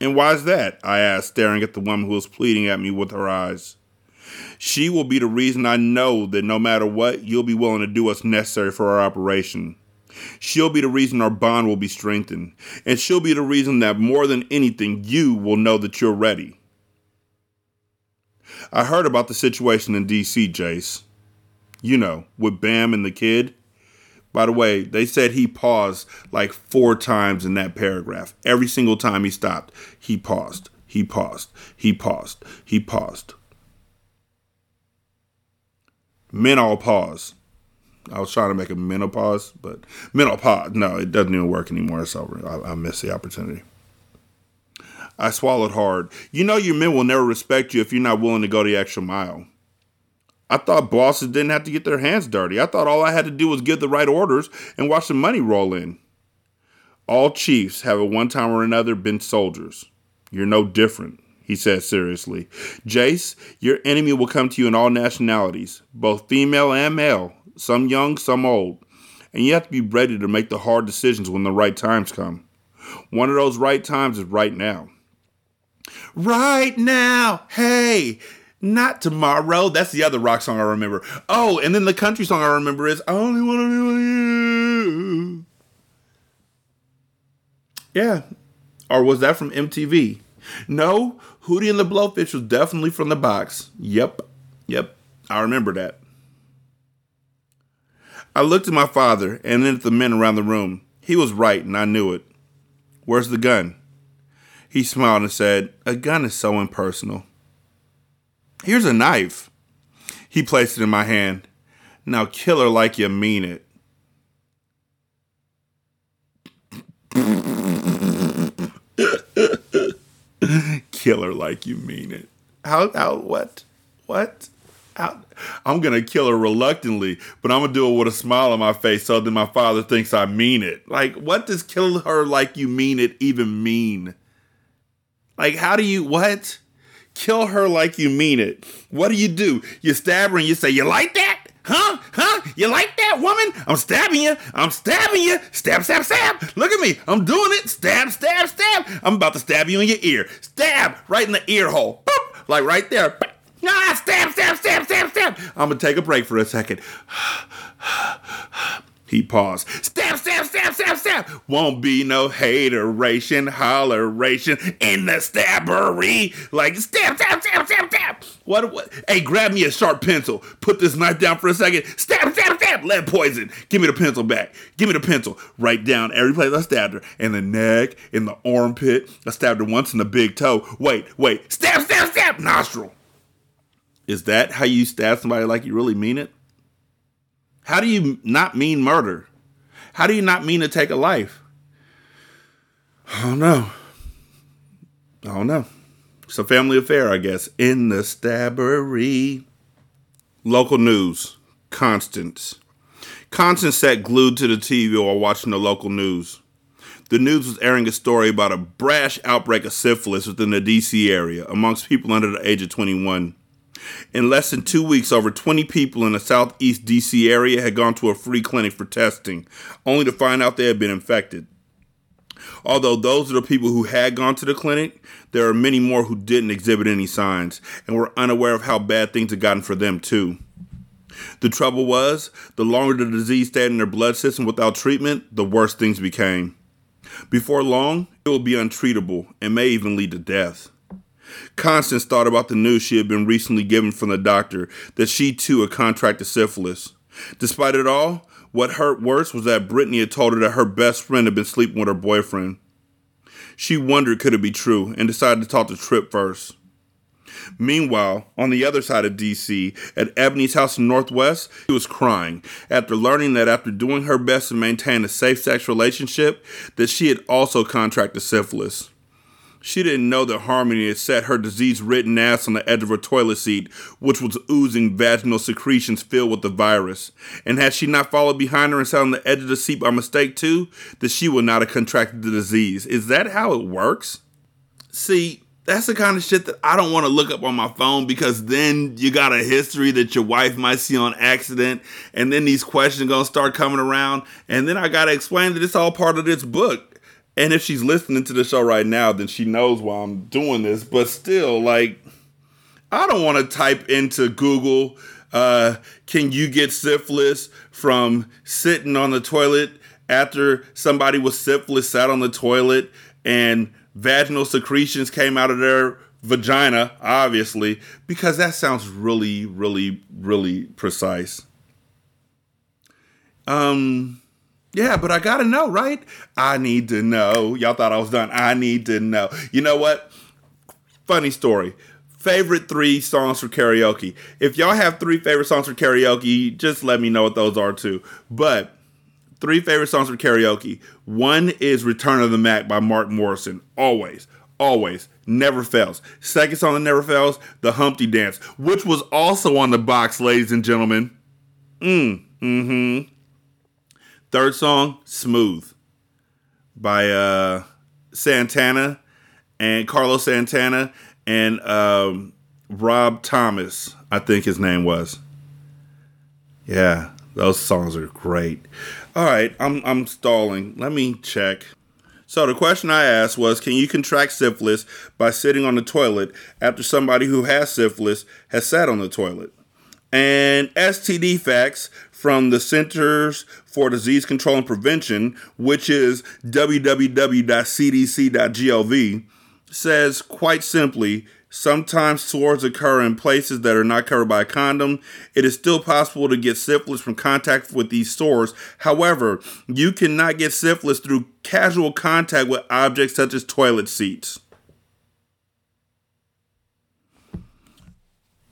And why is that? I asked, staring at the woman who was pleading at me with her eyes. She will be the reason I know that no matter what, you'll be willing to do what's necessary for our operation. She'll be the reason our bond will be strengthened. And she'll be the reason that more than anything, you will know that you're ready. I heard about the situation in DC, Jace. You know, with Bam and the kid. By the way, they said he paused like four times in that paragraph. Every single time he stopped, he paused, he paused, he paused, he paused. Men all pause. I was trying to make a menopause, but menopause, no, it doesn't even work anymore. Over. I, I missed the opportunity. I swallowed hard. You know your men will never respect you if you're not willing to go the extra mile. I thought bosses didn't have to get their hands dirty. I thought all I had to do was give the right orders and watch the money roll in. All chiefs have at one time or another been soldiers. You're no different, he said seriously. Jace, your enemy will come to you in all nationalities, both female and male, some young, some old. And you have to be ready to make the hard decisions when the right times come. One of those right times is right now. Right now. Hey, not tomorrow. That's the other rock song I remember. Oh, and then the country song I remember is I only want to be with you. Yeah. Or was that from MTV? No, Hootie and the Blowfish was definitely from the box. Yep. Yep. I remember that. I looked at my father and then at the men around the room. He was right, and I knew it. Where's the gun? He smiled and said, A gun is so impersonal. Here's a knife. He placed it in my hand. Now kill her like you mean it. (laughs) kill her like you mean it. How, how, what? What? How, I'm gonna kill her reluctantly, but I'm gonna do it with a smile on my face so that my father thinks I mean it. Like, what does kill her like you mean it even mean? Like, how do you what? Kill her like you mean it. What do you do? You stab her and you say, You like that? Huh? Huh? You like that woman? I'm stabbing you. I'm stabbing you. Stab, stab, stab. Look at me. I'm doing it. Stab, stab, stab. I'm about to stab you in your ear. Stab right in the ear hole. Boop. Like right there. Ah, stab, stab, stab, stab, stab. I'm going to take a break for a second. (sighs) (sighs) He paused. Stab, stab, stab, stab, stab. Won't be no hateration, holleration in the stabbery. Like stab, stab, stab, stab, stab. What, what? Hey, grab me a sharp pencil. Put this knife down for a second. Stab, stab, stab. Lead poison. Give me the pencil back. Give me the pencil. Write down every place I stabbed her. In the neck, in the armpit. I stabbed her once in the big toe. Wait, wait. Stab, stab, stab. Nostril. Is that how you stab somebody like you really mean it? How do you not mean murder? How do you not mean to take a life? I don't know. I don't know. It's a family affair, I guess. In the stabbery. Local news. Constance. Constance sat glued to the TV while watching the local news. The news was airing a story about a brash outbreak of syphilis within the DC area amongst people under the age of 21. In less than two weeks, over 20 people in the southeast DC area had gone to a free clinic for testing, only to find out they had been infected. Although those are the people who had gone to the clinic, there are many more who didn't exhibit any signs and were unaware of how bad things had gotten for them, too. The trouble was, the longer the disease stayed in their blood system without treatment, the worse things became. Before long, it will be untreatable and may even lead to death. Constance thought about the news she had been recently given from the doctor that she too had contracted syphilis. Despite it all, what hurt worse was that Brittany had told her that her best friend had been sleeping with her boyfriend. She wondered could it be true and decided to talk to Trip first. Meanwhile, on the other side of DC, at Ebony's house in Northwest, she was crying after learning that after doing her best to maintain a safe sex relationship, that she had also contracted syphilis. She didn't know that Harmony had set her disease ridden ass on the edge of her toilet seat, which was oozing vaginal secretions filled with the virus. And had she not followed behind her and sat on the edge of the seat by mistake too, that she would not have contracted the disease. Is that how it works? See, that's the kind of shit that I don't want to look up on my phone because then you got a history that your wife might see on accident, and then these questions gonna start coming around, and then I gotta explain that it's all part of this book and if she's listening to the show right now, then she knows why I'm doing this. But still, like, I don't want to type into Google, uh, can you get syphilis from sitting on the toilet after somebody with syphilis sat on the toilet and vaginal secretions came out of their vagina, obviously, because that sounds really, really, really precise. Um, yeah, but I gotta know, right? I need to know. Y'all thought I was done. I need to know. You know what? Funny story. Favorite three songs for karaoke. If y'all have three favorite songs for karaoke, just let me know what those are too. But three favorite songs for karaoke. One is Return of the Mack by Mark Morrison. Always, always, never fails. Second song that never fails, The Humpty Dance, which was also on the box, ladies and gentlemen. Mm, mm-hmm. Third song, Smooth by uh, Santana and Carlos Santana and um, Rob Thomas, I think his name was. Yeah, those songs are great. All right, I'm I'm stalling. Let me check. So the question I asked was, can you contract syphilis by sitting on the toilet after somebody who has syphilis has sat on the toilet? And STD facts from the Centers for Disease Control and Prevention, which is www.cdc.gov, says quite simply sometimes sores occur in places that are not covered by a condom. It is still possible to get syphilis from contact with these sores. However, you cannot get syphilis through casual contact with objects such as toilet seats.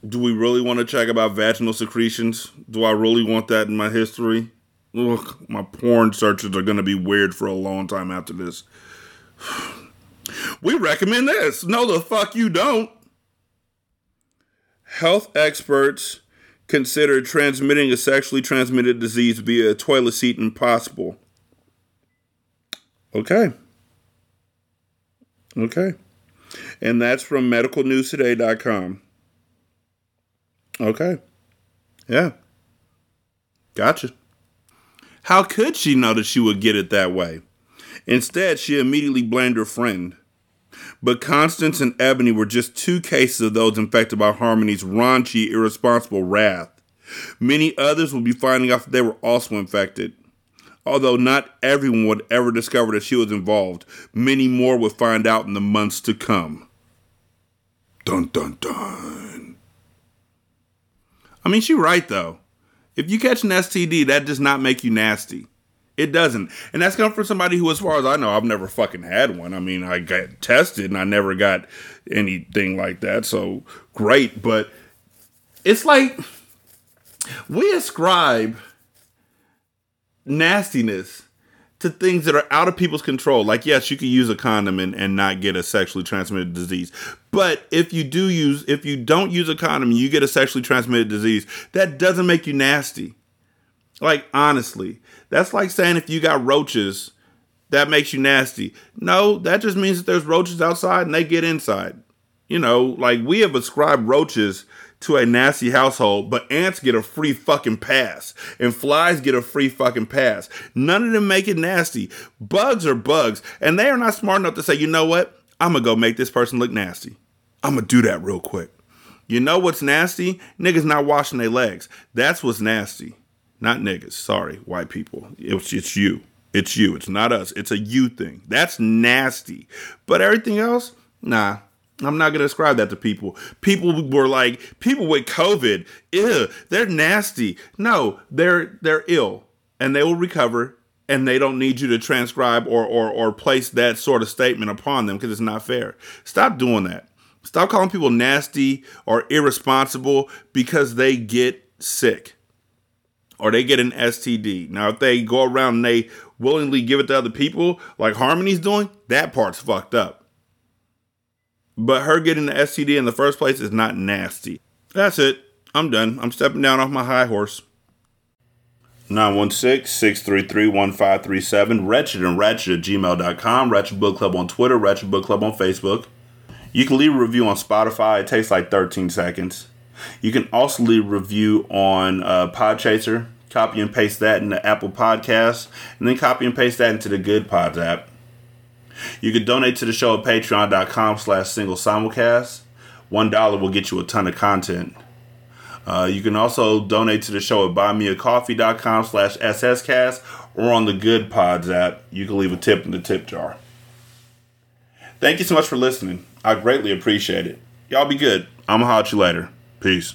Do we really want to check about vaginal secretions? Do I really want that in my history? Look, my porn searches are going to be weird for a long time after this. (sighs) We recommend this. No, the fuck you don't. Health experts consider transmitting a sexually transmitted disease via a toilet seat impossible. Okay. Okay. And that's from medicalnewstoday.com. Okay. Yeah. Gotcha. How could she know that she would get it that way? Instead, she immediately blamed her friend. But Constance and Ebony were just two cases of those infected by Harmony's raunchy, irresponsible wrath. Many others would be finding out that they were also infected. Although not everyone would ever discover that she was involved, many more would find out in the months to come. Dun dun dun. I mean, she's right though. If you catch an STD, that does not make you nasty. It doesn't. And that's coming from somebody who, as far as I know, I've never fucking had one. I mean, I got tested and I never got anything like that. So great. But it's like we ascribe nastiness to things that are out of people's control. Like, yes, you can use a condom and, and not get a sexually transmitted disease. But if you do use, if you don't use a condom you get a sexually transmitted disease, that doesn't make you nasty. Like, honestly, that's like saying if you got roaches, that makes you nasty. No, that just means that there's roaches outside and they get inside. You know, like we have ascribed roaches to a nasty household, but ants get a free fucking pass and flies get a free fucking pass. None of them make it nasty. Bugs are bugs, and they are not smart enough to say, you know what? I'm gonna go make this person look nasty. I'm gonna do that real quick. You know what's nasty? Niggas not washing their legs. That's what's nasty. Not niggas. Sorry, white people. It's, it's you. It's you. It's not us. It's a you thing. That's nasty. But everything else, nah. I'm not gonna ascribe that to people. People were like, people with COVID, ew, they're nasty. No, they're they're ill and they will recover and they don't need you to transcribe or or, or place that sort of statement upon them because it's not fair. Stop doing that. Stop calling people nasty or irresponsible because they get sick or they get an STD. Now, if they go around and they willingly give it to other people, like Harmony's doing, that part's fucked up. But her getting the STD in the first place is not nasty. That's it. I'm done. I'm stepping down off my high horse. 916-633-1537, wretched and ratchet at gmail.com, Ratchet Book Club on Twitter, Ratchet Book Club on Facebook. You can leave a review on Spotify. It takes like 13 seconds. You can also leave a review on uh, Podchaser. Copy and paste that into Apple Podcasts, and then copy and paste that into the Good Pods app. You can donate to the show at patreon.com slash single simulcast. One dollar will get you a ton of content. Uh, you can also donate to the show at buymeacoffee.com slash sscast or on the Good Pods app. You can leave a tip in the tip jar. Thank you so much for listening. I greatly appreciate it. Y'all be good. I'm going to holler at you later. Peace.